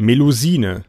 Melusine.